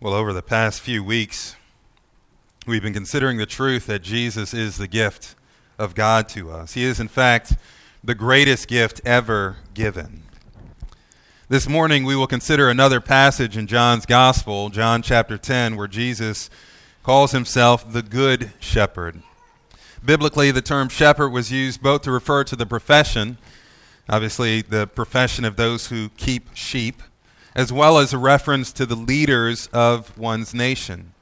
Well, over the past few weeks, we've been considering the truth that Jesus is the gift of God to us. He is, in fact, the greatest gift ever given. This morning, we will consider another passage in John's Gospel, John chapter 10, where Jesus calls himself the Good Shepherd. Biblically, the term shepherd was used both to refer to the profession, obviously, the profession of those who keep sheep as well as a reference to the leaders of one's nation.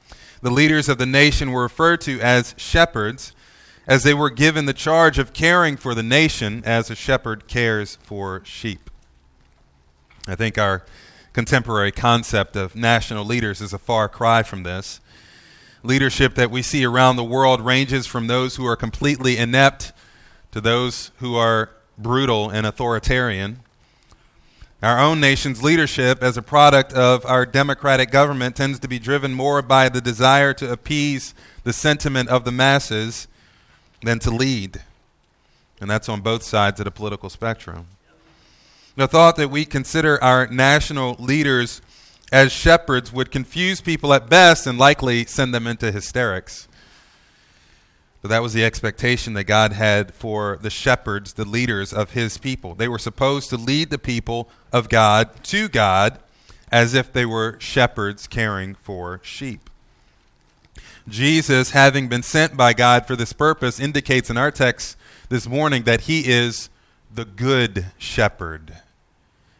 The leaders of the nation were referred to as shepherds, as they were given the charge of caring for the nation as a shepherd cares for sheep. I think our contemporary concept of national leaders is a far cry from this. Leadership that we see around the world ranges from those who are completely inept to those who are brutal and authoritarian. Our own nation's leadership, as a product of our democratic government, tends to be driven more by the desire to appease the sentiment of the masses than to lead. And that's on both sides of the political spectrum. The thought that we consider our national leaders as shepherds would confuse people at best and likely send them into hysterics. But that was the expectation that God had for the shepherds, the leaders of his people. They were supposed to lead the people of God to God as if they were shepherds caring for sheep. Jesus, having been sent by God for this purpose, indicates in our text this morning that he is the good shepherd.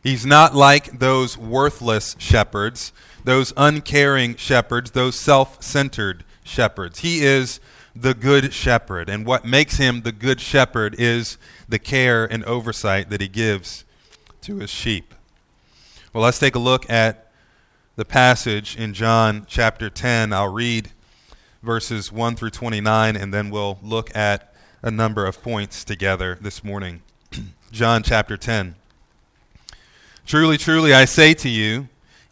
He's not like those worthless shepherds, those uncaring shepherds, those self centered shepherds. He is the good shepherd. And what makes him the good shepherd is the care and oversight that he gives to his sheep. Well, let's take a look at the passage in John chapter 10. I'll read verses 1 through 29, and then we'll look at a number of points together this morning. John chapter 10. Truly, truly, I say to you,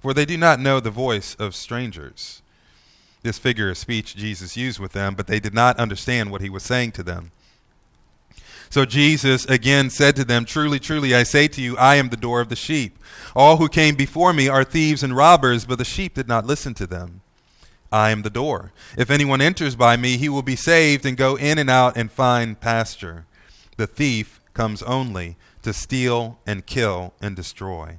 for they do not know the voice of strangers this figure of speech Jesus used with them, but they did not understand what he was saying to them. So Jesus again said to them, Truly, truly, I say to you, I am the door of the sheep. All who came before me are thieves and robbers, but the sheep did not listen to them. I am the door. If anyone enters by me, he will be saved and go in and out and find pasture. The thief comes only to steal and kill and destroy.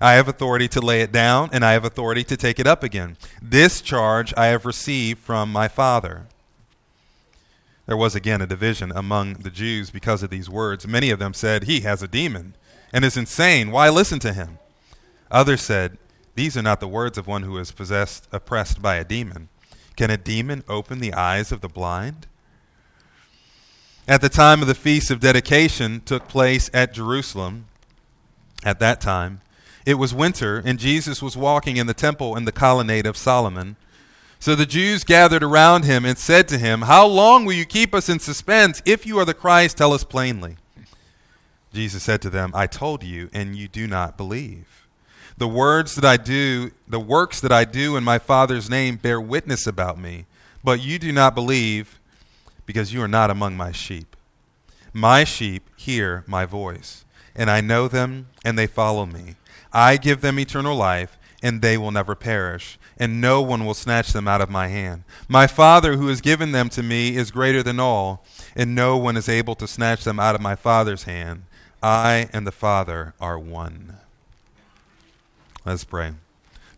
I have authority to lay it down, and I have authority to take it up again. This charge I have received from my Father. There was again a division among the Jews because of these words. Many of them said, He has a demon and is insane. Why listen to him? Others said, These are not the words of one who is possessed, oppressed by a demon. Can a demon open the eyes of the blind? At the time of the feast of dedication took place at Jerusalem, at that time, it was winter, and Jesus was walking in the temple in the colonnade of Solomon. So the Jews gathered around him and said to him, How long will you keep us in suspense? If you are the Christ, tell us plainly. Jesus said to them, I told you, and you do not believe. The words that I do, the works that I do in my Father's name bear witness about me, but you do not believe because you are not among my sheep. My sheep hear my voice, and I know them, and they follow me. I give them eternal life, and they will never perish, and no one will snatch them out of my hand. My Father, who has given them to me, is greater than all, and no one is able to snatch them out of my Father's hand. I and the Father are one. Let's pray.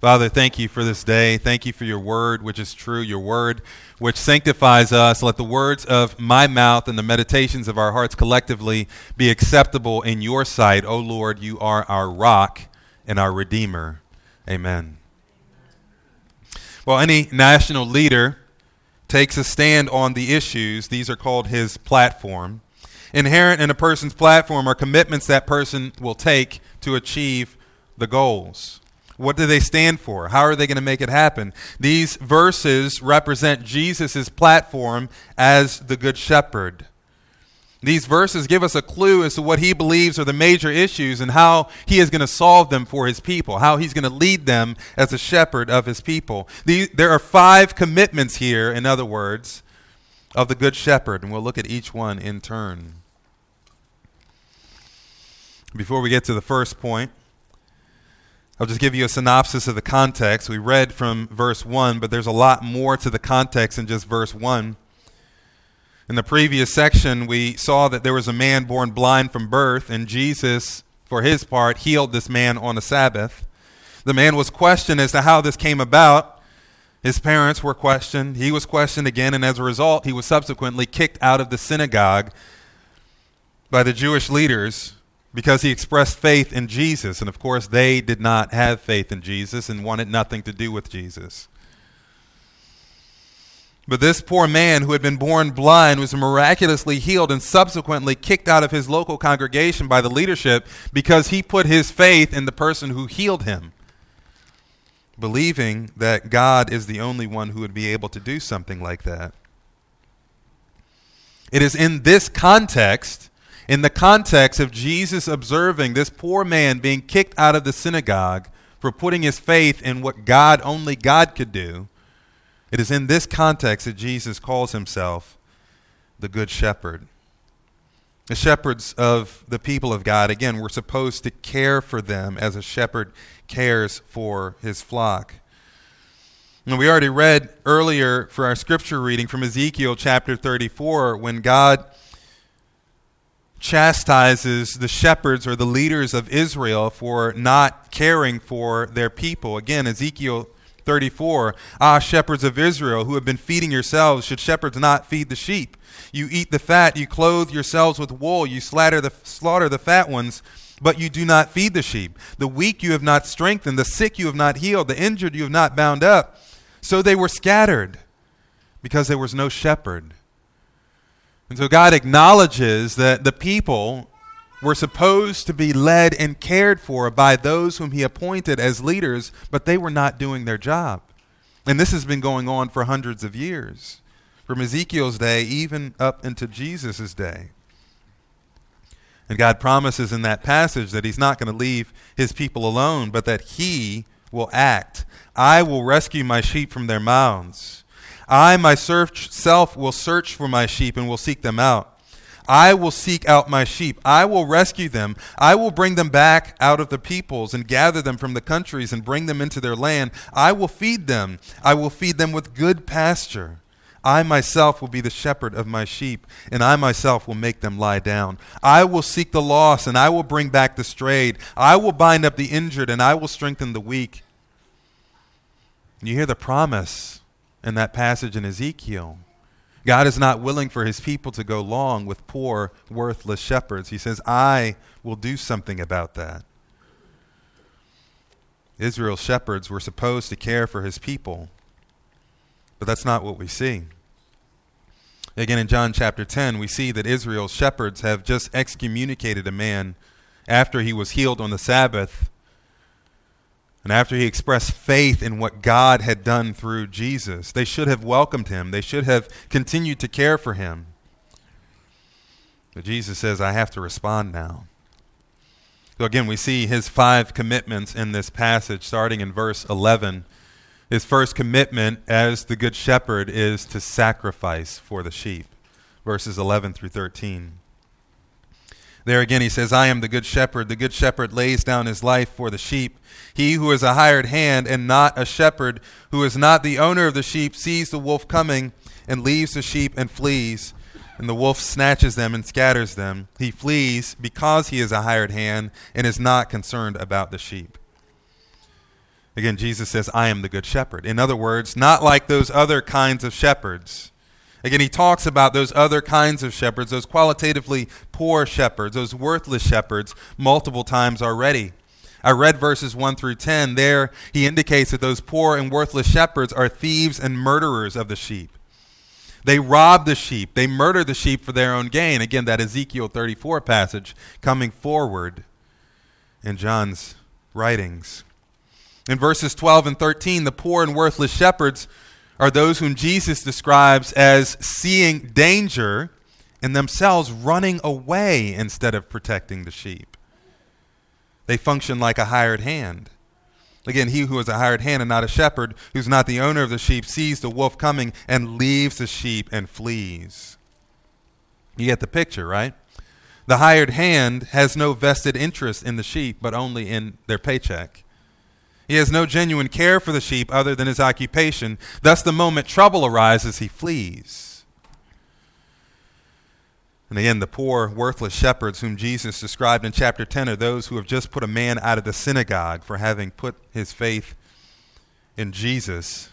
Father, thank you for this day. Thank you for your word, which is true, your word, which sanctifies us. Let the words of my mouth and the meditations of our hearts collectively be acceptable in your sight. O Lord, you are our rock and our redeemer. Amen. Well, any national leader takes a stand on the issues. These are called his platform. Inherent in a person's platform are commitments that person will take to achieve the goals. What do they stand for? How are they going to make it happen? These verses represent Jesus' platform as the Good Shepherd. These verses give us a clue as to what he believes are the major issues and how he is going to solve them for his people, how he's going to lead them as a shepherd of his people. There are five commitments here, in other words, of the Good Shepherd, and we'll look at each one in turn. Before we get to the first point, I'll just give you a synopsis of the context. We read from verse 1, but there's a lot more to the context than just verse 1. In the previous section, we saw that there was a man born blind from birth, and Jesus, for his part, healed this man on a Sabbath. The man was questioned as to how this came about. His parents were questioned. He was questioned again, and as a result, he was subsequently kicked out of the synagogue by the Jewish leaders because he expressed faith in Jesus. And of course, they did not have faith in Jesus and wanted nothing to do with Jesus. But this poor man who had been born blind was miraculously healed and subsequently kicked out of his local congregation by the leadership because he put his faith in the person who healed him, believing that God is the only one who would be able to do something like that. It is in this context in the context of Jesus observing this poor man being kicked out of the synagogue for putting his faith in what God, only God could do, it is in this context that Jesus calls himself the Good Shepherd. The shepherds of the people of God, again, we're supposed to care for them as a shepherd cares for his flock. And we already read earlier for our scripture reading from Ezekiel chapter 34 when God chastises the shepherds or the leaders of Israel for not caring for their people. Again, Ezekiel 34 Ah, shepherds of Israel, who have been feeding yourselves, should shepherds not feed the sheep? You eat the fat, you clothe yourselves with wool, you slaughter the, slaughter the fat ones, but you do not feed the sheep. The weak you have not strengthened, the sick you have not healed, the injured you have not bound up. So they were scattered because there was no shepherd. And so God acknowledges that the people were supposed to be led and cared for by those whom he appointed as leaders, but they were not doing their job. And this has been going on for hundreds of years, from Ezekiel's day even up into Jesus' day. And God promises in that passage that he's not going to leave his people alone, but that he will act. I will rescue my sheep from their mouths. I myself will search for my sheep and will seek them out. I will seek out my sheep. I will rescue them. I will bring them back out of the peoples and gather them from the countries and bring them into their land. I will feed them. I will feed them with good pasture. I myself will be the shepherd of my sheep, and I myself will make them lie down. I will seek the lost, and I will bring back the strayed. I will bind up the injured, and I will strengthen the weak. You hear the promise in that passage in Ezekiel. God is not willing for his people to go long with poor, worthless shepherds. He says, I will do something about that. Israel's shepherds were supposed to care for his people, but that's not what we see. Again, in John chapter 10, we see that Israel's shepherds have just excommunicated a man after he was healed on the Sabbath and after he expressed faith in what God had done through Jesus, they should have welcomed him. They should have continued to care for him. But Jesus says, I have to respond now. So again, we see his five commitments in this passage, starting in verse 11. His first commitment as the Good Shepherd is to sacrifice for the sheep, verses 11 through 13. There again, he says, I am the good shepherd. The good shepherd lays down his life for the sheep. He who is a hired hand and not a shepherd, who is not the owner of the sheep, sees the wolf coming and leaves the sheep and flees. And the wolf snatches them and scatters them. He flees because he is a hired hand and is not concerned about the sheep. Again, Jesus says, I am the good shepherd. In other words, not like those other kinds of shepherds Again, he talks about those other kinds of shepherds, those qualitatively poor shepherds, those worthless shepherds, multiple times already. I read verses 1 through 10. There, he indicates that those poor and worthless shepherds are thieves and murderers of the sheep. They rob the sheep, they murder the sheep for their own gain. Again, that Ezekiel 34 passage coming forward in John's writings. In verses 12 and 13, the poor and worthless shepherds are those whom Jesus describes as seeing danger and themselves running away instead of protecting the sheep. They function like a hired hand. Again, he who is a hired hand and not a shepherd, who's not the owner of the sheep, sees the wolf coming and leaves the sheep and flees. You get the picture, right? The hired hand has no vested interest in the sheep, but only in their paycheck. He has no genuine care for the sheep other than his occupation. Thus, the moment trouble arises, he flees. And again, the poor, worthless shepherds whom Jesus described in chapter 10 are those who have just put a man out of the synagogue for having put his faith in Jesus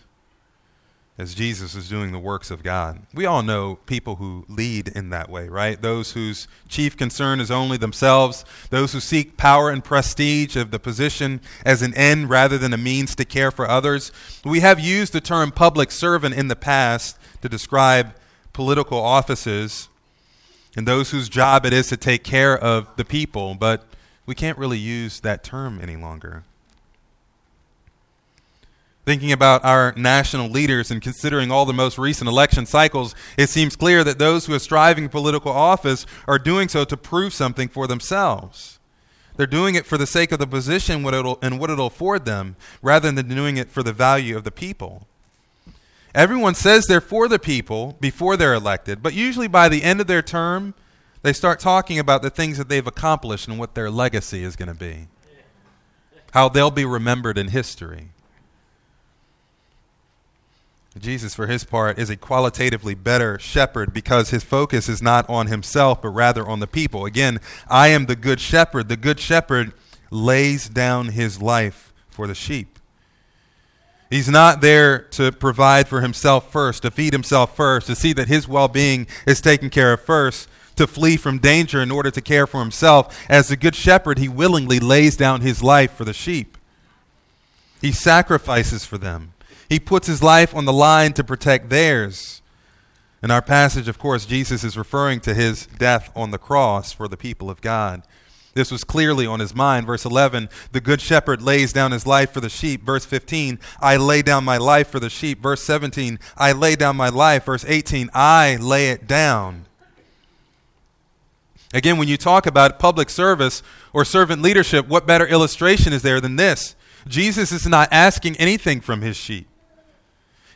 as Jesus is doing the works of God. We all know people who lead in that way, right? Those whose chief concern is only themselves, those who seek power and prestige of the position as an end rather than a means to care for others. We have used the term public servant in the past to describe political offices and those whose job it is to take care of the people, but we can't really use that term any longer. Thinking about our national leaders and considering all the most recent election cycles, it seems clear that those who are striving for political office are doing so to prove something for themselves. They're doing it for the sake of the position and what it'll afford them, rather than doing it for the value of the people. Everyone says they're for the people before they're elected, but usually by the end of their term, they start talking about the things that they've accomplished and what their legacy is going to be, how they'll be remembered in history. Jesus, for his part, is a qualitatively better shepherd because his focus is not on himself, but rather on the people. Again, I am the good shepherd. The good shepherd lays down his life for the sheep. He's not there to provide for himself first, to feed himself first, to see that his well being is taken care of first, to flee from danger in order to care for himself. As the good shepherd, he willingly lays down his life for the sheep, he sacrifices for them. He puts his life on the line to protect theirs. In our passage, of course, Jesus is referring to his death on the cross for the people of God. This was clearly on his mind. Verse 11, the good shepherd lays down his life for the sheep. Verse 15, I lay down my life for the sheep. Verse 17, I lay down my life. Verse 18, I lay it down. Again, when you talk about public service or servant leadership, what better illustration is there than this? Jesus is not asking anything from his sheep.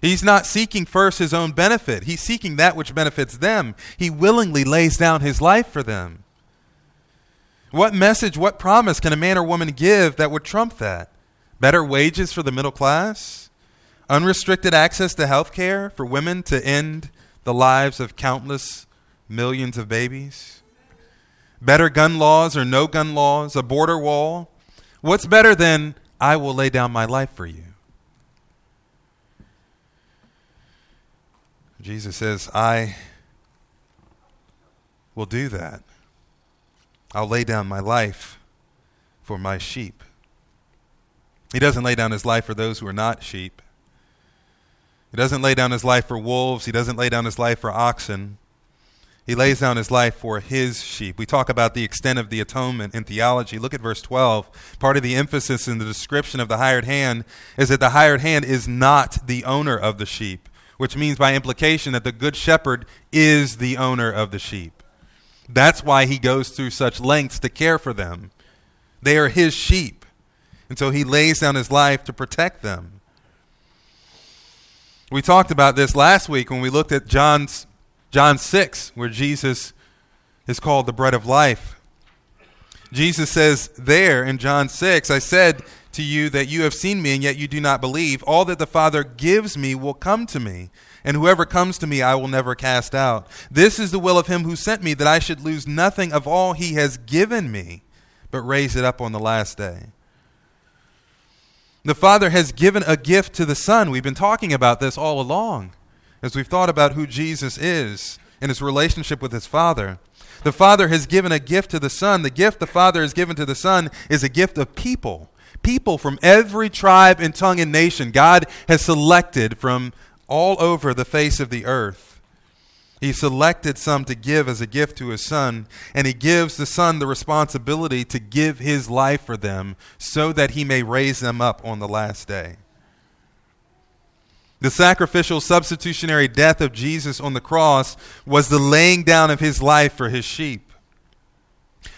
He's not seeking first his own benefit. He's seeking that which benefits them. He willingly lays down his life for them. What message, what promise can a man or woman give that would trump that? Better wages for the middle class? Unrestricted access to health care for women to end the lives of countless millions of babies? Better gun laws or no gun laws? A border wall? What's better than I will lay down my life for you? Jesus says, I will do that. I'll lay down my life for my sheep. He doesn't lay down his life for those who are not sheep. He doesn't lay down his life for wolves. He doesn't lay down his life for oxen. He lays down his life for his sheep. We talk about the extent of the atonement in theology. Look at verse 12. Part of the emphasis in the description of the hired hand is that the hired hand is not the owner of the sheep which means by implication that the good shepherd is the owner of the sheep. That's why he goes through such lengths to care for them. They are his sheep. And so he lays down his life to protect them. We talked about this last week when we looked at John's John 6 where Jesus is called the bread of life. Jesus says there in John 6, I said to you that you have seen me, and yet you do not believe. All that the Father gives me will come to me, and whoever comes to me I will never cast out. This is the will of him who sent me, that I should lose nothing of all he has given me, but raise it up on the last day. The Father has given a gift to the Son. We've been talking about this all along as we've thought about who Jesus is and his relationship with his Father. The Father has given a gift to the Son. The gift the Father has given to the Son is a gift of people. People from every tribe and tongue and nation God has selected from all over the face of the earth. He selected some to give as a gift to his son, and he gives the son the responsibility to give his life for them so that he may raise them up on the last day. The sacrificial substitutionary death of Jesus on the cross was the laying down of his life for his sheep.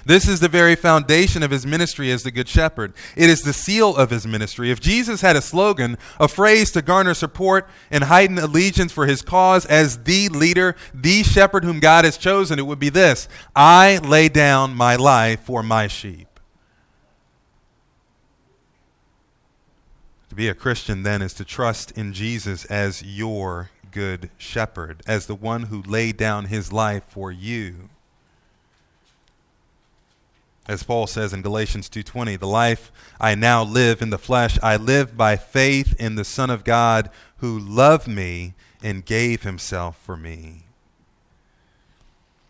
This is the very foundation of his ministry as the Good Shepherd. It is the seal of his ministry. If Jesus had a slogan, a phrase to garner support and heighten allegiance for his cause as the leader, the shepherd whom God has chosen, it would be this I lay down my life for my sheep. To be a Christian, then, is to trust in Jesus as your good shepherd, as the one who laid down his life for you. As Paul says in Galatians 2:20, the life I now live in the flesh, I live by faith in the Son of God who loved me and gave himself for me.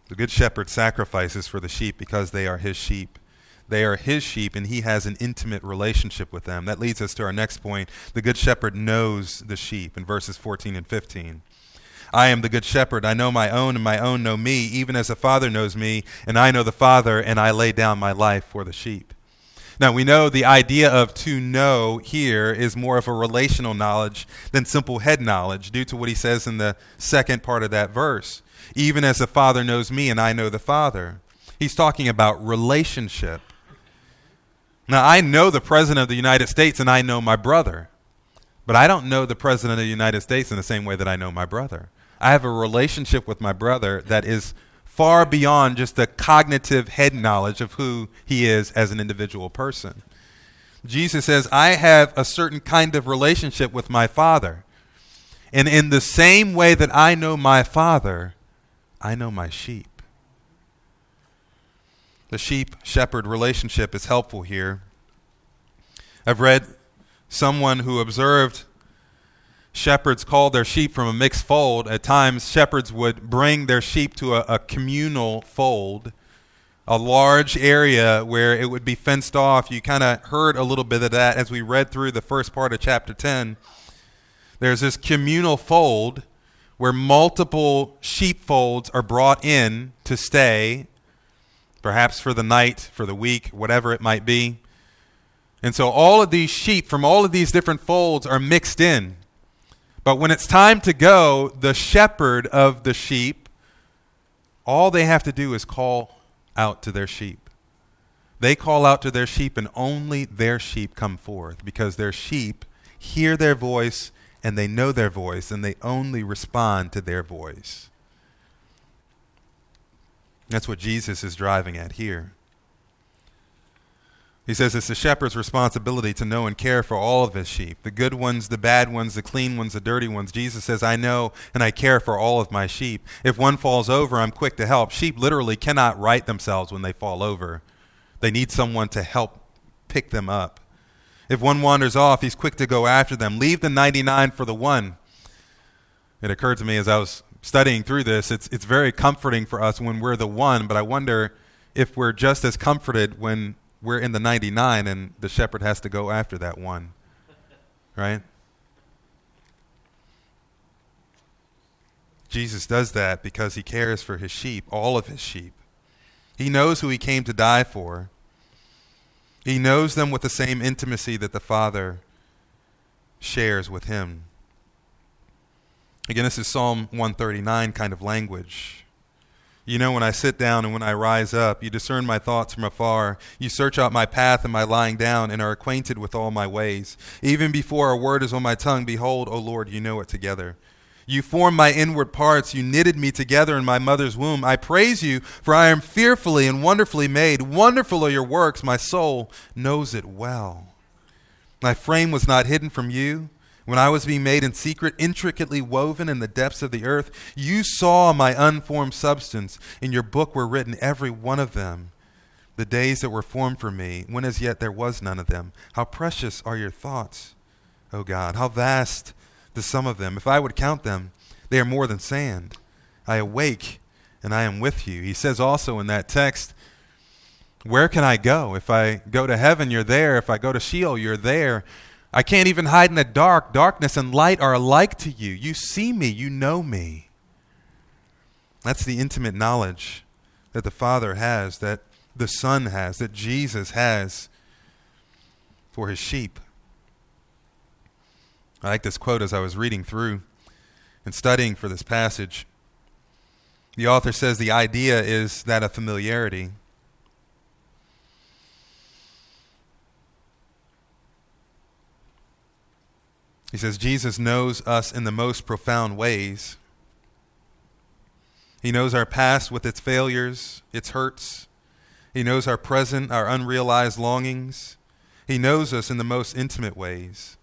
The good shepherd sacrifices for the sheep because they are his sheep. They are his sheep, and he has an intimate relationship with them. That leads us to our next point. The good shepherd knows the sheep in verses 14 and 15. I am the good shepherd. I know my own, and my own know me, even as the Father knows me, and I know the Father, and I lay down my life for the sheep. Now, we know the idea of to know here is more of a relational knowledge than simple head knowledge, due to what he says in the second part of that verse. Even as the Father knows me, and I know the Father. He's talking about relationship. Now, I know the President of the United States, and I know my brother. But I don't know the President of the United States in the same way that I know my brother. I have a relationship with my brother that is far beyond just the cognitive head knowledge of who he is as an individual person. Jesus says, I have a certain kind of relationship with my Father. And in the same way that I know my Father, I know my sheep. The sheep shepherd relationship is helpful here. I've read someone who observed shepherds called their sheep from a mixed fold. At times, shepherds would bring their sheep to a, a, communal fold, a large area where it would be fenced off. You kind of heard a little bit of that as we read through the first part of chapter 10. There's this communal fold where multiple sheepfolds are brought in to stay, perhaps for the night, for the week, whatever it might be. And so all of these sheep from all of these different folds are mixed in. But when it's time to go, the shepherd of the sheep, all they have to do is call out to their sheep. They call out to their sheep, and only their sheep come forth because their sheep hear their voice and they know their voice, and they only respond to their voice. That's what Jesus is driving at here. He says it's the shepherd's responsibility to know and care for all of his sheep the good ones, the bad ones, the clean ones, the dirty ones. Jesus says, I know and I care for all of my sheep. If one falls over, I'm quick to help. Sheep literally cannot right themselves when they fall over, they need someone to help pick them up. If one wanders off, he's quick to go after them. Leave the 99 for the one. It occurred to me as I was studying through this, it's, it's very comforting for us when we're the one, but I wonder if we're just as comforted when we're in the 99 and the shepherd has to go after that one. Right? Jesus does that because he cares for his sheep, all of his sheep. He knows who he came to die for. He knows them with the same intimacy that the Father shares with him. Again, this is Psalm 139 kind of language. You know when I sit down and when I rise up. You discern my thoughts from afar. You search out my path and my lying down, and are acquainted with all my ways. Even before a word is on my tongue, behold, O Lord, you know it together. You formed my inward parts. You knitted me together in my mother's womb. I praise you, for I am fearfully and wonderfully made. Wonderful are your works. My soul knows it well. My frame was not hidden from you. When I was being made in secret, intricately woven in the depths of the earth, you saw my unformed substance. In your book were written, every one of them, the days that were formed for me, when as yet there was none of them. How precious are your thoughts, O God! How vast the sum of them. If I would count them, they are more than sand. I awake and I am with you. He says also in that text, Where can I go? If I go to heaven, you're there. If I go to Sheol, you're there. I can't even hide in the dark. Darkness and light are alike to you. You see me, you know me. That's the intimate knowledge that the Father has, that the Son has, that Jesus has for his sheep. I like this quote as I was reading through and studying for this passage. The author says the idea is that of familiarity. He says Jesus knows us in the most profound ways. He knows our past with its failures, its hurts. He knows our present, our unrealized longings. He knows us in the most intimate ways.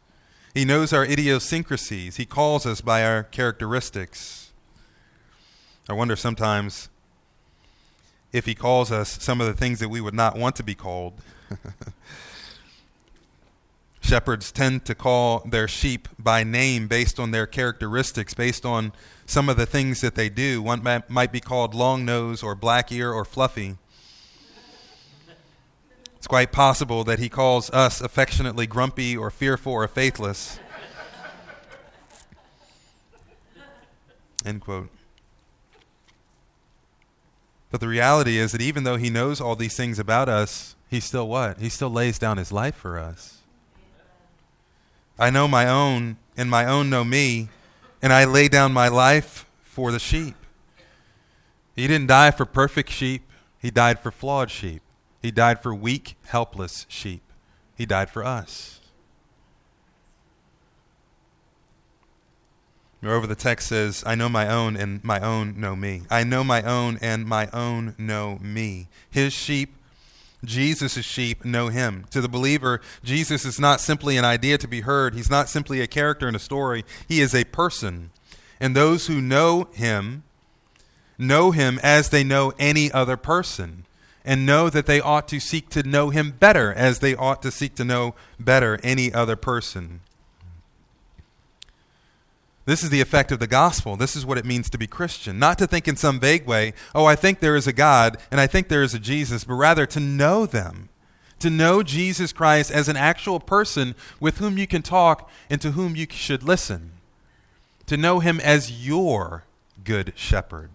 He knows our idiosyncrasies. He calls us by our characteristics. I wonder sometimes if he calls us some of the things that we would not want to be called. Shepherds tend to call their sheep by name based on their characteristics, based on some of the things that they do. One might be called long nose or black ear or fluffy. It's quite possible that he calls us affectionately grumpy or fearful or faithless. End quote. But the reality is that even though he knows all these things about us, he still what? He still lays down his life for us. I know my own, and my own know me, and I lay down my life for the sheep. He didn't die for perfect sheep, he died for flawed sheep. He died for weak, helpless sheep. He died for us. Moreover, the text says, I know my own, and my own know me. I know my own, and my own know me. His sheep, Jesus' sheep, know him. To the believer, Jesus is not simply an idea to be heard, he's not simply a character in a story, he is a person. And those who know him know him as they know any other person and know that they ought to seek to know him better as they ought to seek to know better any other person. This is the effect of the gospel. This is what it means to be Christian. Not to think in some vague way, oh, I think there is a God and I think there is a Jesus, but rather to know them. To know Jesus Christ as an actual person with whom you can talk and to whom you should listen. To know him as your good shepherd.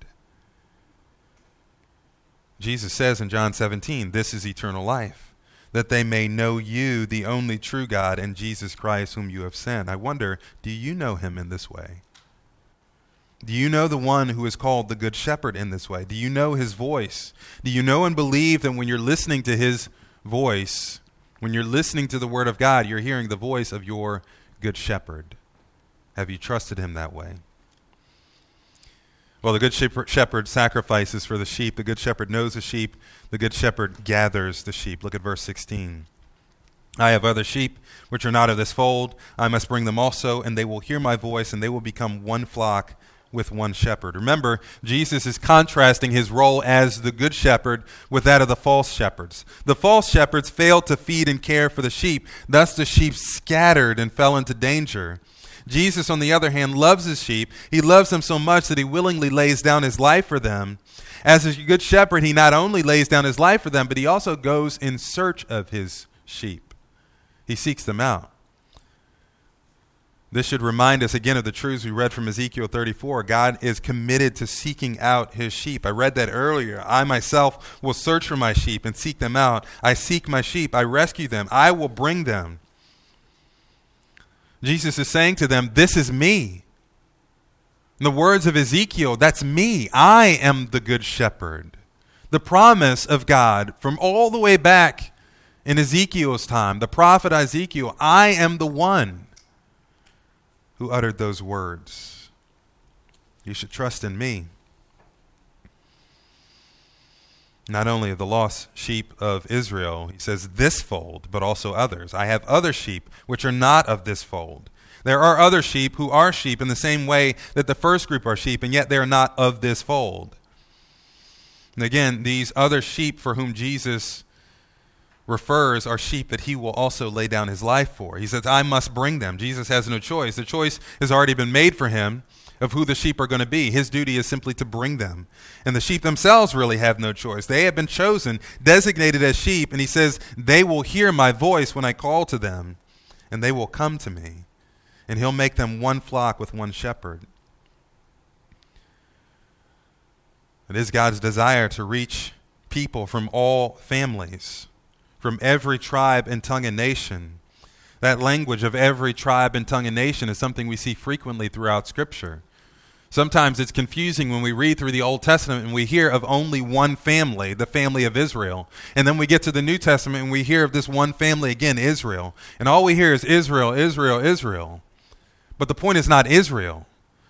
Jesus says in John 17, This is eternal life, that they may know you, the only true God, and Jesus Christ, whom you have sent. I wonder, do you know him in this way? Do you know the one who is called the Good Shepherd in this way? Do you know his voice? Do you know and believe that when you're listening to his voice, when you're listening to the Word of God, you're hearing the voice of your Good Shepherd? Have you trusted him that way? Well, the good shepherd sacrifices for the sheep. The good shepherd knows the sheep. The good shepherd gathers the sheep. Look at verse 16. I have other sheep which are not of this fold. I must bring them also, and they will hear my voice, and they will become one flock with one shepherd. Remember, Jesus is contrasting his role as the good shepherd with that of the false shepherds. The false shepherds failed to feed and care for the sheep, thus, the sheep scattered and fell into danger. Jesus, on the other hand, loves his sheep. He loves them so much that he willingly lays down his life for them. As a good shepherd, he not only lays down his life for them, but he also goes in search of his sheep. He seeks them out. This should remind us again of the truths we read from Ezekiel 34. God is committed to seeking out his sheep. I read that earlier. I myself will search for my sheep and seek them out. I seek my sheep. I rescue them. I will bring them. Jesus is saying to them, This is me. In the words of Ezekiel, that's me. I am the good shepherd. The promise of God from all the way back in Ezekiel's time, the prophet Ezekiel, I am the one who uttered those words. You should trust in me. Not only of the lost sheep of Israel, he says, this fold, but also others. I have other sheep which are not of this fold. There are other sheep who are sheep in the same way that the first group are sheep, and yet they are not of this fold. And again, these other sheep for whom Jesus refers are sheep that he will also lay down his life for. He says, I must bring them. Jesus has no choice. The choice has already been made for him of who the sheep are going to be. His duty is simply to bring them. And the sheep themselves really have no choice. They have been chosen, designated as sheep, and he says, They will hear my voice when I call to them, and they will come to me. And he'll make them one flock with one shepherd. It is God's desire to reach people from all families, from every tribe and tongue and nation. That language of every tribe and tongue and nation is something we see frequently throughout Scripture. Sometimes it's confusing when we read through the Old Testament and we hear of only one family, the family of Israel. And then we get to the New Testament and we hear of this one family again, Israel. And all we hear is Israel, Israel, Israel. But the point is not Israel.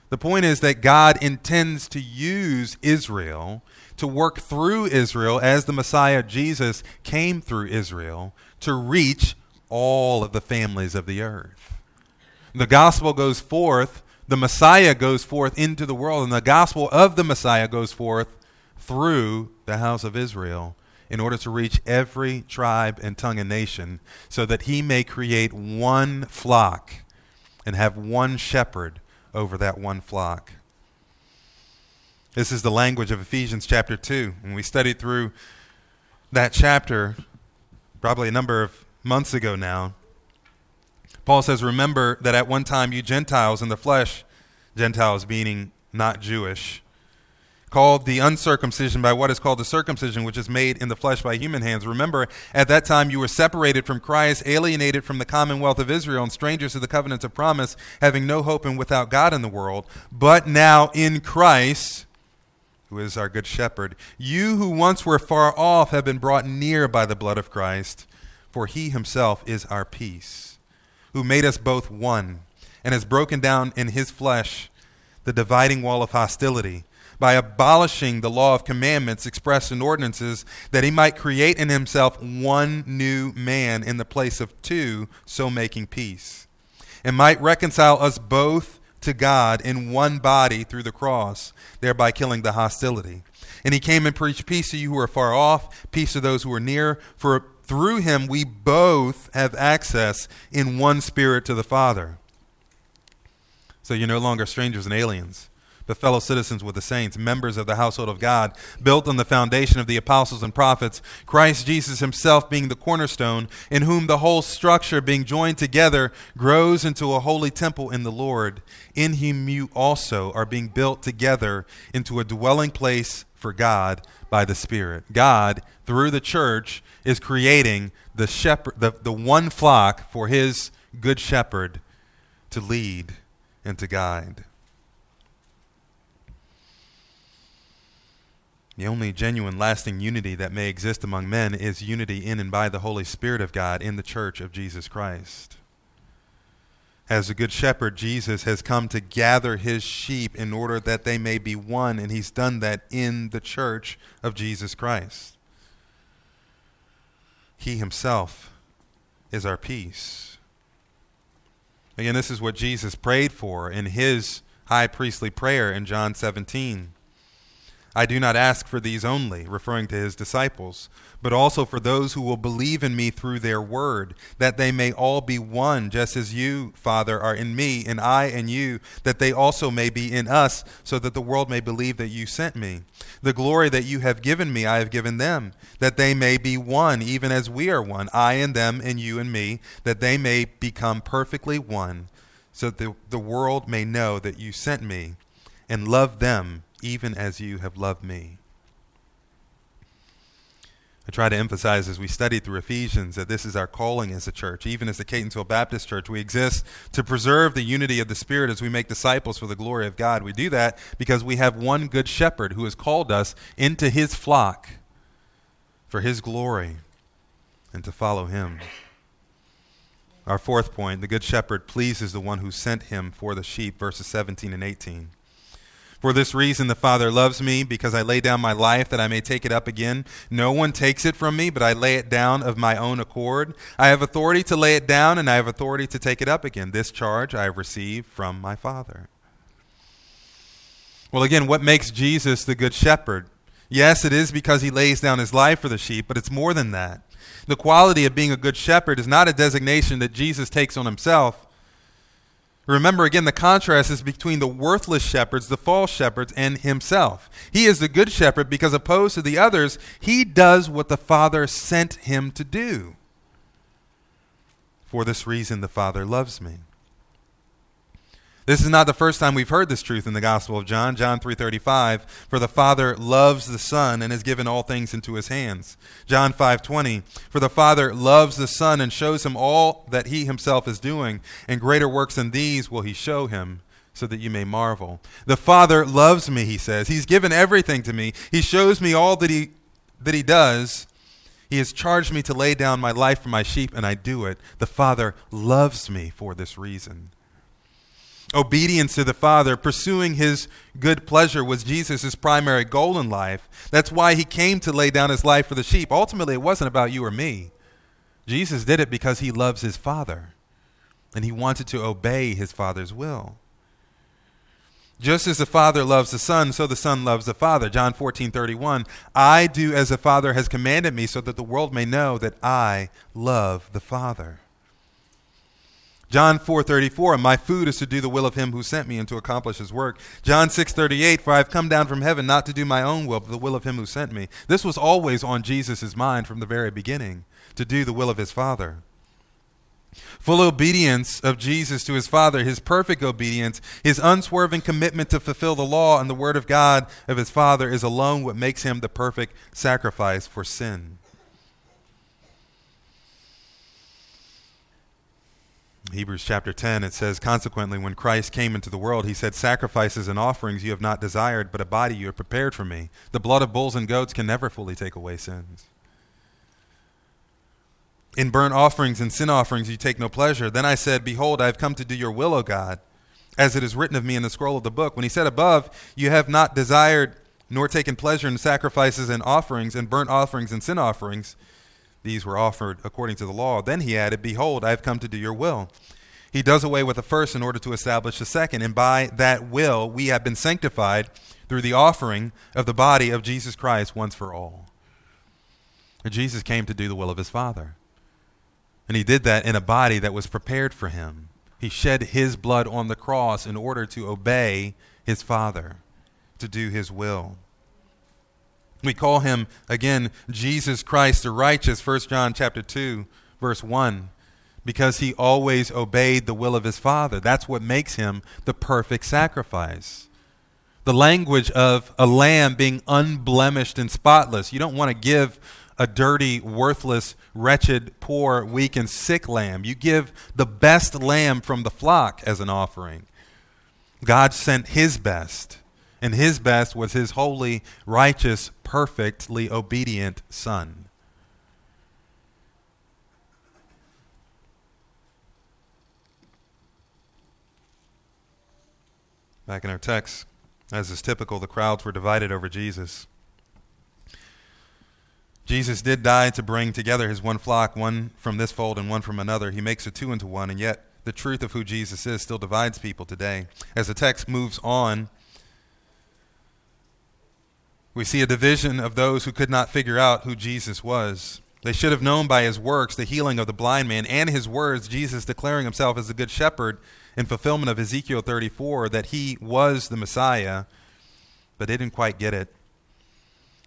The point is that God intends to use Israel to work through Israel as the Messiah Jesus came through Israel to reach all of the families of the earth. The gospel goes forth, the Messiah goes forth into the world, and the gospel of the Messiah goes forth through the house of Israel in order to reach every tribe and tongue and nation so that he may create one flock and have one shepherd over that one flock. This is the language of Ephesians chapter 2. And we studied through that chapter probably a number of months ago now. Paul says, Remember that at one time you Gentiles in the flesh, Gentiles meaning not Jewish, called the uncircumcision by what is called the circumcision, which is made in the flesh by human hands. Remember, at that time you were separated from Christ, alienated from the commonwealth of Israel, and strangers to the covenants of promise, having no hope and without God in the world. But now in Christ, who is our good shepherd, you who once were far off have been brought near by the blood of Christ, for he himself is our peace, who made us both one, and has broken down in his flesh the dividing wall of hostility by abolishing the law of commandments expressed in ordinances, that he might create in himself one new man in the place of two, so making peace, and might reconcile us both to God in one body through the cross, thereby killing the hostility. And he came and preached peace to you who are far off, peace to those who are near, for through him we both have access in one spirit to the Father. So you're no longer strangers and aliens but fellow citizens with the saints, members of the household of God, built on the foundation of the apostles and prophets, Christ Jesus himself being the cornerstone, in whom the whole structure, being joined together, grows into a holy temple in the Lord. In him you also are being built together into a dwelling place for God by the Spirit. God, through the church, is creating the shepherd, the, the one flock for his good shepherd to lead and to guide. The only genuine, lasting unity that may exist among men is unity in and by the Holy Spirit of God in the church of Jesus Christ. As a good shepherd, Jesus has come to gather his sheep in order that they may be one, and he's done that in the church of Jesus Christ. He himself is our peace. Again, this is what Jesus prayed for in his high priestly prayer in John 17. I do not ask for these only, referring to his disciples, but also for those who will believe in me through their word, that they may all be one, just as you, Father, are in me, and I in you, that they also may be in us, so that the world may believe that you sent me. The glory that you have given me, I have given them, that they may be one, even as we are one, I and them, and you and me, that they may become perfectly one, so that the, the world may know that you sent me and love them even as you have loved me. I try to emphasize as we study through Ephesians that this is our calling as a church. Even as the Catonsville Baptist Church, we exist to preserve the unity of the Spirit as we make disciples for the glory of God. We do that because we have one good shepherd who has called us into his flock for his glory and to follow him. Our fourth point the good shepherd pleases the one who sent him for the sheep, verses 17 and 18. For this reason, the Father loves me, because I lay down my life that I may take it up again. No one takes it from me, but I lay it down of my own accord. I have authority to lay it down, and I have authority to take it up again. This charge I have received from my Father. Well, again, what makes Jesus the Good Shepherd? Yes, it is because he lays down his life for the sheep, but it's more than that. The quality of being a good shepherd is not a designation that Jesus takes on himself. Remember again, the contrast is between the worthless shepherds, the false shepherds, and himself. He is the good shepherd because, opposed to the others, he does what the Father sent him to do. For this reason, the Father loves me. This is not the first time we've heard this truth in the Gospel of John, John 3:35, for the Father loves the Son and has given all things into his hands. John 5:20, for the Father loves the Son and shows him all that he himself is doing, and greater works than these will he show him, so that you may marvel. The Father loves me, he says. He's given everything to me. He shows me all that he that he does. He has charged me to lay down my life for my sheep, and I do it. The Father loves me for this reason. Obedience to the Father, pursuing his good pleasure was Jesus' primary goal in life. That's why he came to lay down his life for the sheep. Ultimately, it wasn't about you or me. Jesus did it because he loves his Father and he wanted to obey his Father's will. Just as the Father loves the Son, so the Son loves the Father. John 14, 31. I do as the Father has commanded me, so that the world may know that I love the Father. John 4:34 My food is to do the will of him who sent me and to accomplish his work. John 6:38 For I have come down from heaven not to do my own will but the will of him who sent me. This was always on Jesus' mind from the very beginning, to do the will of his Father. Full obedience of Jesus to his Father, his perfect obedience, his unswerving commitment to fulfill the law and the word of God of his Father is alone what makes him the perfect sacrifice for sin. Hebrews chapter 10, it says, Consequently, when Christ came into the world, he said, Sacrifices and offerings you have not desired, but a body you have prepared for me. The blood of bulls and goats can never fully take away sins. In burnt offerings and sin offerings you take no pleasure. Then I said, Behold, I have come to do your will, O God, as it is written of me in the scroll of the book. When he said above, You have not desired nor taken pleasure in sacrifices and offerings, and burnt offerings and sin offerings, these were offered according to the law. Then he added, Behold, I have come to do your will. He does away with the first in order to establish the second, and by that will we have been sanctified through the offering of the body of Jesus Christ once for all. Jesus came to do the will of his Father. And he did that in a body that was prepared for him. He shed his blood on the cross in order to obey his Father, to do his will. We call him again Jesus Christ the righteous, 1 John chapter 2, verse 1, because he always obeyed the will of his Father. That's what makes him the perfect sacrifice. The language of a lamb being unblemished and spotless. You don't want to give a dirty, worthless, wretched, poor, weak, and sick lamb. You give the best lamb from the flock as an offering. God sent his best and his best was his holy, righteous, perfectly obedient Son. Back in our text, as is typical, the crowds were divided over Jesus. Jesus did die to bring together his one flock, one from this fold and one from another. He makes it two into one, and yet the truth of who Jesus is still divides people today. As the text moves on, we see a division of those who could not figure out who Jesus was. They should have known by his works the healing of the blind man and his words, Jesus declaring himself as the good shepherd in fulfillment of Ezekiel 34, that he was the Messiah, but they didn't quite get it.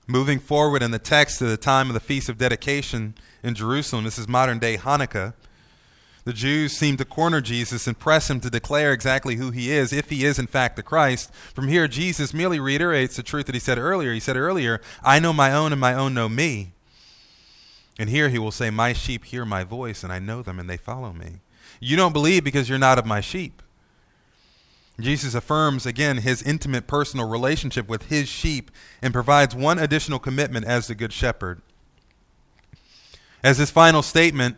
Moving forward in the text to the time of the Feast of Dedication in Jerusalem, this is modern day Hanukkah. The Jews seem to corner Jesus and press him to declare exactly who he is, if he is in fact the Christ. From here, Jesus merely reiterates the truth that he said earlier. He said earlier, I know my own, and my own know me. And here he will say, My sheep hear my voice, and I know them, and they follow me. You don't believe because you're not of my sheep. Jesus affirms again his intimate personal relationship with his sheep and provides one additional commitment as the Good Shepherd. As his final statement,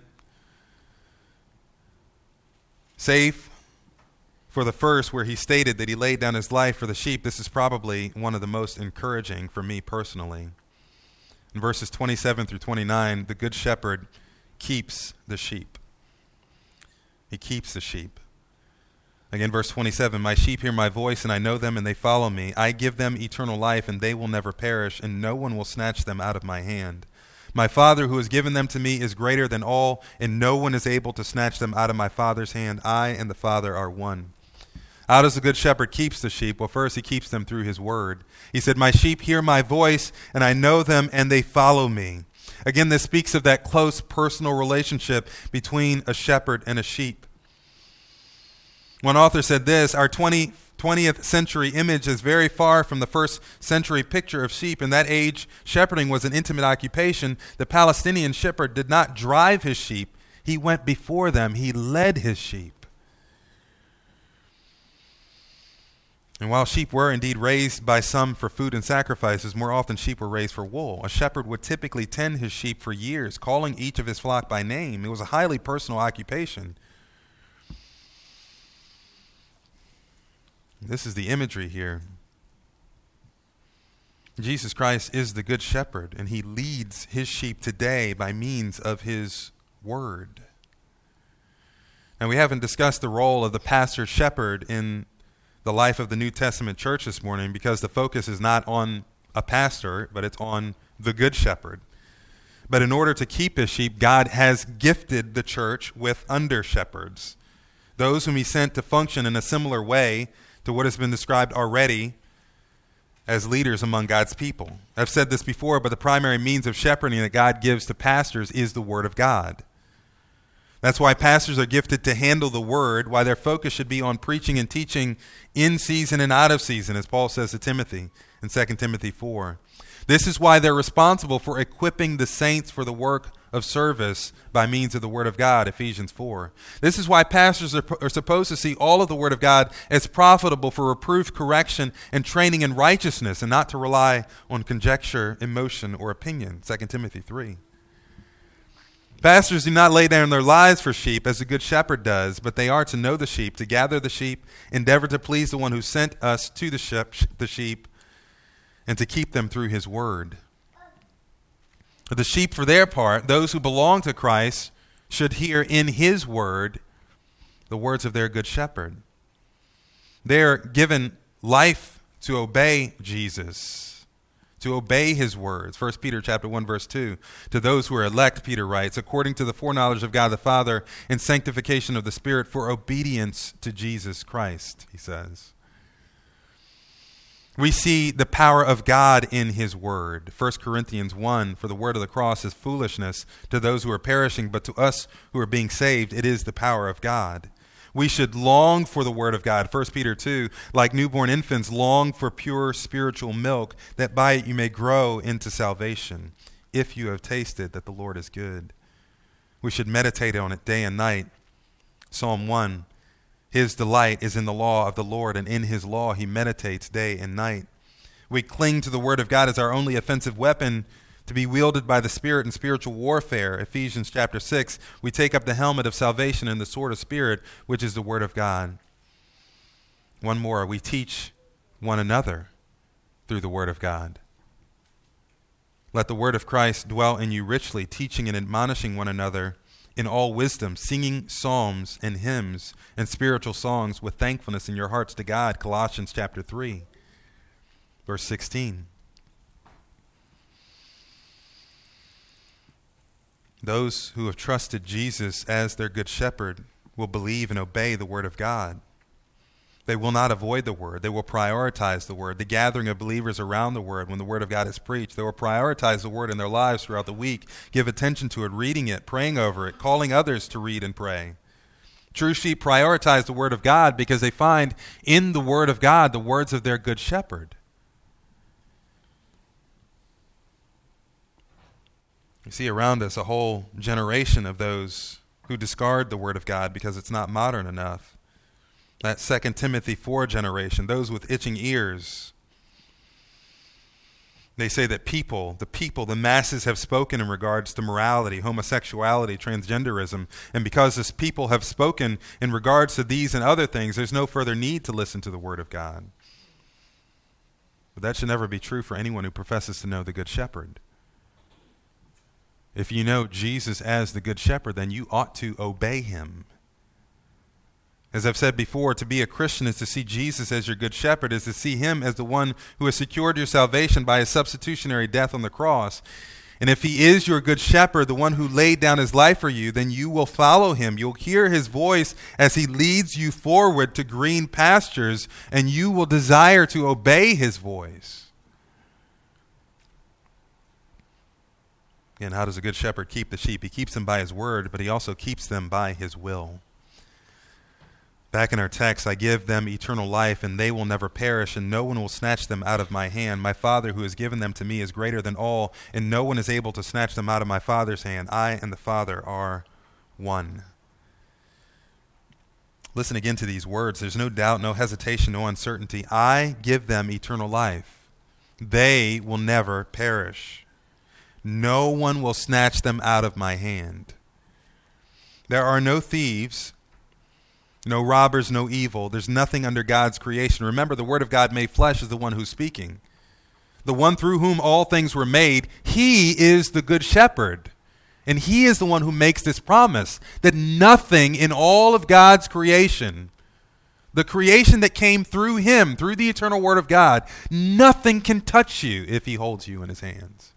safe, for the first, where he stated that he laid down his life for the sheep, this is probably one of the most encouraging for me personally. In verses 27 through 29, the Good Shepherd keeps the sheep. He keeps the sheep. Again, verse 27 My sheep hear my voice, and I know them, and they follow me. I give them eternal life, and they will never perish, and no one will snatch them out of my hand. My Father, who has given them to me, is greater than all, and no one is able to snatch them out of my Father's hand. I and the Father are one. How does the good shepherd keeps the sheep? Well, first he keeps them through his word. He said, "My sheep hear my voice, and I know them, and they follow me." Again, this speaks of that close personal relationship between a shepherd and a sheep. One author said this Our 20, 20th century image is very far from the first century picture of sheep. In that age, shepherding was an intimate occupation. The Palestinian shepherd did not drive his sheep, he went before them, he led his sheep. And while sheep were indeed raised by some for food and sacrifices, more often sheep were raised for wool. A shepherd would typically tend his sheep for years, calling each of his flock by name. It was a highly personal occupation. This is the imagery here. Jesus Christ is the good shepherd, and he leads his sheep today by means of his word. And we haven't discussed the role of the pastor shepherd in the life of the New Testament church this morning because the focus is not on a pastor, but it's on the good shepherd. But in order to keep his sheep, God has gifted the church with under shepherds, those whom he sent to function in a similar way to what has been described already as leaders among God's people. I've said this before, but the primary means of shepherding that God gives to pastors is the Word of God. That's why pastors are gifted to handle the word, why their focus should be on preaching and teaching in season and out of season, as Paul says to Timothy in 2 Timothy 4. This is why they're responsible for equipping the saints for the work of service by means of the Word of God, Ephesians 4. This is why pastors are, are, supposed to see all of the Word of God as profitable for reproof, correction, and training in righteousness, and not to rely on conjecture, emotion, or opinion, 2 Timothy 3. Pastors do not lay down their lives for sheep as a good shepherd does, but they are to know the sheep, to gather the sheep, endeavor to please the one who sent us to the sheep, the sheep and to keep them through his word. The sheep, for their part, those who belong to Christ, should hear in his word the words of their good shepherd. They're given life to obey Jesus to obey his words. 1 Peter chapter 1 verse 2. To those who are elect, Peter writes, according to the foreknowledge of God the Father and sanctification of the Spirit for obedience to Jesus Christ, he says. We see the power of God in his word. 1 Corinthians 1 For the word of the cross is foolishness to those who are perishing, but to us who are being saved, it is the power of God. We should long for the Word of God. 1 Peter 2, like newborn infants, long for pure spiritual milk, that by it you may grow into salvation, if you have tasted that the Lord is good. We should meditate on it day and night. Psalm 1 His delight is in the law of the Lord, and in His law he meditates day and night. We cling to the Word of God as our only offensive weapon to be wielded by the Spirit in spiritual warfare. Ephesians chapter 6. We take up the helmet of salvation and the sword of Spirit, which is the Word of God. One more. We teach one another through the Word of God. Let the Word of Christ dwell in you richly, teaching and admonishing one another in all wisdom, singing psalms and hymns and spiritual songs with thankfulness in your hearts to God. Colossians chapter 3, verse 16. Those who have trusted Jesus as their good shepherd will believe and obey the word of God. They will not avoid the word. They will prioritize the word. The gathering of believers around the word when the word of God is preached, they will prioritize the word in their lives throughout the week, give attention to it, reading it, praying over it, calling others to read and pray. True sheep prioritize the word of God because they find in the word of God the words of their good shepherd. We see around us a whole generation of those who discard the Word of God because it's not modern enough. That Second Timothy 4 generation, those with itching ears. They say that people, the people, the masses have spoken in regards to morality, homosexuality, transgenderism. And because this people have spoken in regards to these and other things, there's no further need to listen to the Word of God. But that should never be true for anyone who professes to know the Good Shepherd. If you know Jesus as the Good Shepherd, then you ought to obey him. As I've said before, to be a Christian is to see Jesus as your good shepherd, is to see him as the one who has secured your salvation by his substitutionary death on the cross. And if he is your good shepherd, the one who laid down his life for you, then you will follow him. You'll hear his voice as he leads you forward to green pastures, and you will desire to obey his voice. And how does a good shepherd keep the sheep? He keeps them by his word, but he also keeps them by his will. Back in our text, I give them eternal life, and they will never perish, and no one will snatch them out of my hand. My Father, who has given them to me, is greater than all, and no one is able to snatch them out of my Father's hand. I and the Father are one. Listen again to these words. There's no doubt, no hesitation, no uncertainty. I give them eternal life. They will never perish. No one will snatch them out of my hand. There are no thieves no robbers, no evil. There's nothing under God's creation. Remember, the Word of God made flesh is the one who's speaking. The one through whom all things were made, He is the Good Shepherd. And He is the one who makes this promise that nothing in all of God's creation, the creation that came through Him, through the eternal Word of God, nothing can touch you if He holds you in His hands.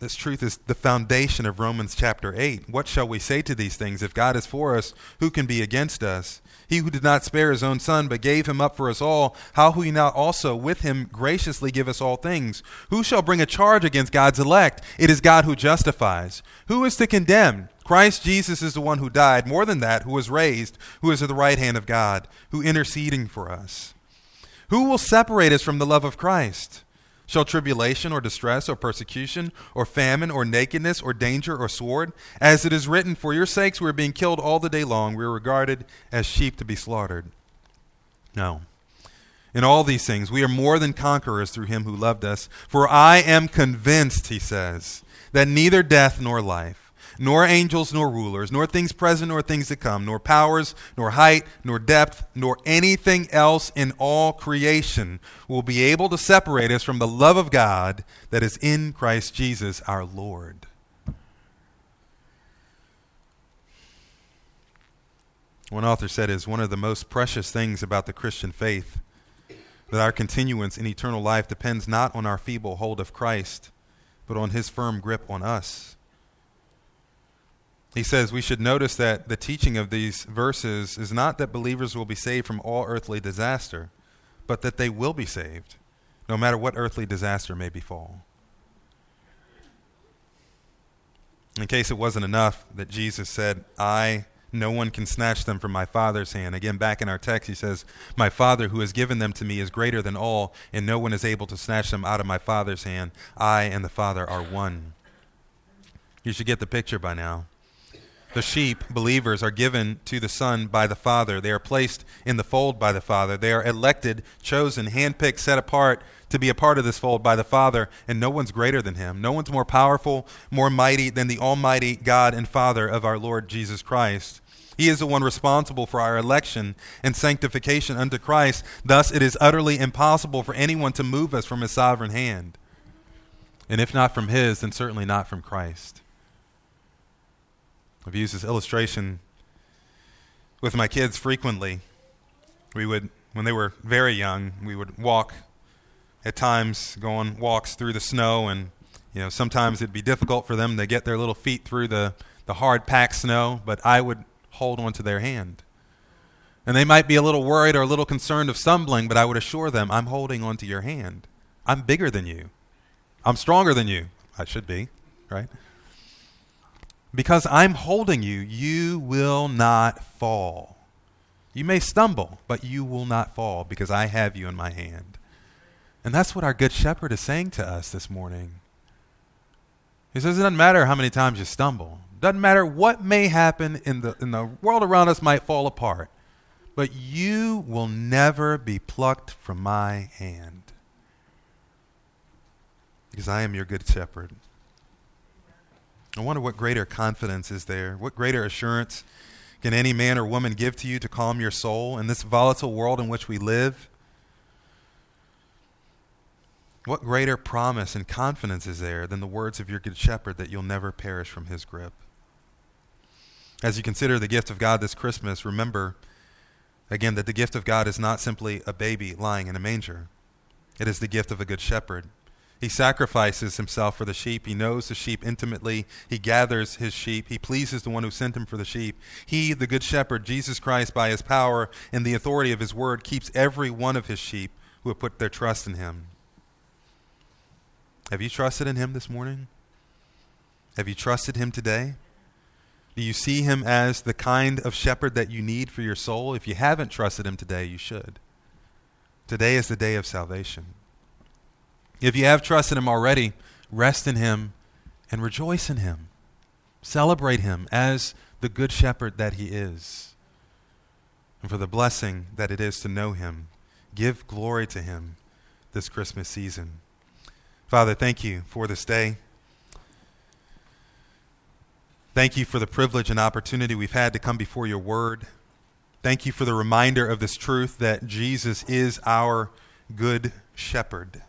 This truth is the foundation of Romans chapter 8. What shall we say to these things? If God is for us, who can be against us? He who did not spare his own son, but gave him up for us all, how will he not also with him graciously give us all things? Who shall bring a charge against God's elect? It is God who justifies. Who is to condemn? Christ Jesus is the one who died, more than that, who was raised, who is at the right hand of God, who interceding for us. Who will separate us from the love of Christ? Shall tribulation or distress or persecution or famine or nakedness or danger or sword? As it is written, For your sakes we are being killed all the day long. We are regarded as sheep to be slaughtered. No. In all these things, we are more than conquerors through him who loved us. For I am convinced, he says, that neither death nor life nor angels, nor rulers, nor things present, nor things to come, nor powers, nor height, nor depth, nor anything else in all creation will be able to separate us from the love of God that is in Christ Jesus our Lord. One author said is one of the most precious things about the Christian faith that our continuance in eternal life depends not on our feeble hold of Christ, but on his firm grip on us. He says we should notice that the teaching of these verses is not that believers will be saved from all earthly disaster, but that they will be saved, no matter what earthly disaster may befall. In case it wasn't enough that Jesus said, I, no one can snatch them from my Father's hand. Again, back in our text, he says, My Father who has given them to me is greater than all, and no one is able to snatch them out of my Father's hand. I and the Father are one. You should get the picture by now. The sheep, believers, are given to the Son by the Father. They are placed in the fold by the Father. They are elected, chosen, handpicked, set apart to be a part of this fold by the Father, and no one's greater than Him. No one's more powerful, more mighty than the Almighty God and Father of our Lord Jesus Christ. He is the one responsible for our election and sanctification unto Christ. Thus, it is utterly impossible for anyone to move us from His sovereign hand. And if not from His, then certainly not from Christ. I've used this illustration with my kids frequently. We would, when they were very young, we would walk at times, go on walks through the snow, and you know sometimes it'd be difficult for them to get their little feet through the, the hard packed snow, but I would hold onto their hand. And they might be a little worried or a little concerned of stumbling, but I would assure them, I'm holding onto your hand. I'm bigger than you. I'm stronger than you. I should be, right? Because I'm holding you, you will not fall. You may stumble, but you will not fall because I have you in my hand. And that's what our good shepherd is saying to us this morning. He says it doesn't matter how many times you stumble. Doesn't matter what may happen in the in the world around us might fall apart. but you will never be plucked from my hand. Because I am your good shepherd. I wonder what greater confidence is there? What greater assurance can any man or woman give to you to calm your soul in this volatile world in which we live? What greater promise and confidence is there than the words of your good shepherd that you'll never perish from his grip? As you consider the gift of God this Christmas, remember again that the gift of God is not simply a baby lying in a manger. It is the gift of a good shepherd. He sacrifices himself for the sheep. He knows the sheep intimately. He gathers his sheep. He pleases the one who sent him for the sheep. He, the good shepherd, Jesus Christ, by his power and the authority of his word, keeps every one of his sheep who have put their trust in him. Have you trusted in him this morning? Have you trusted him today? Do you see him as the kind of shepherd that you need for your soul? If you haven't trusted him today, you should. Today is the day of salvation. If you have trusted him already, rest in him and rejoice in him. Celebrate him as the good shepherd that he is. And for the blessing that it is to know him, give glory to him this Christmas season. Father, thank you for this day. Thank you for the privilege and opportunity we've had to come before your word. Thank you for the reminder of this truth that Jesus is our good shepherd.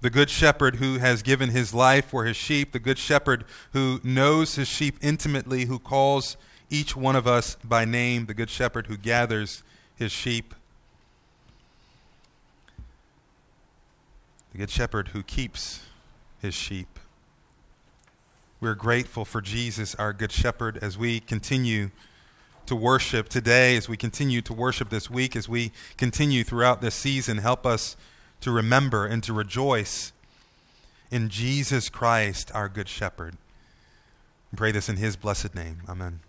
The good shepherd who has given his life for his sheep, the good shepherd who knows his sheep intimately, who calls each one of us by name, the good shepherd who gathers his sheep the good shepherd who keeps his sheep. We're grateful for Jesus, our good shepherd, as we continue to worship today, as we continue to worship this week, as we continue throughout this season. Help us to remember and to rejoice in Jesus Christ, our good shepherd. We pray this in his blessed name. Amen.